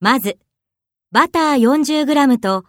まず、バター 40g と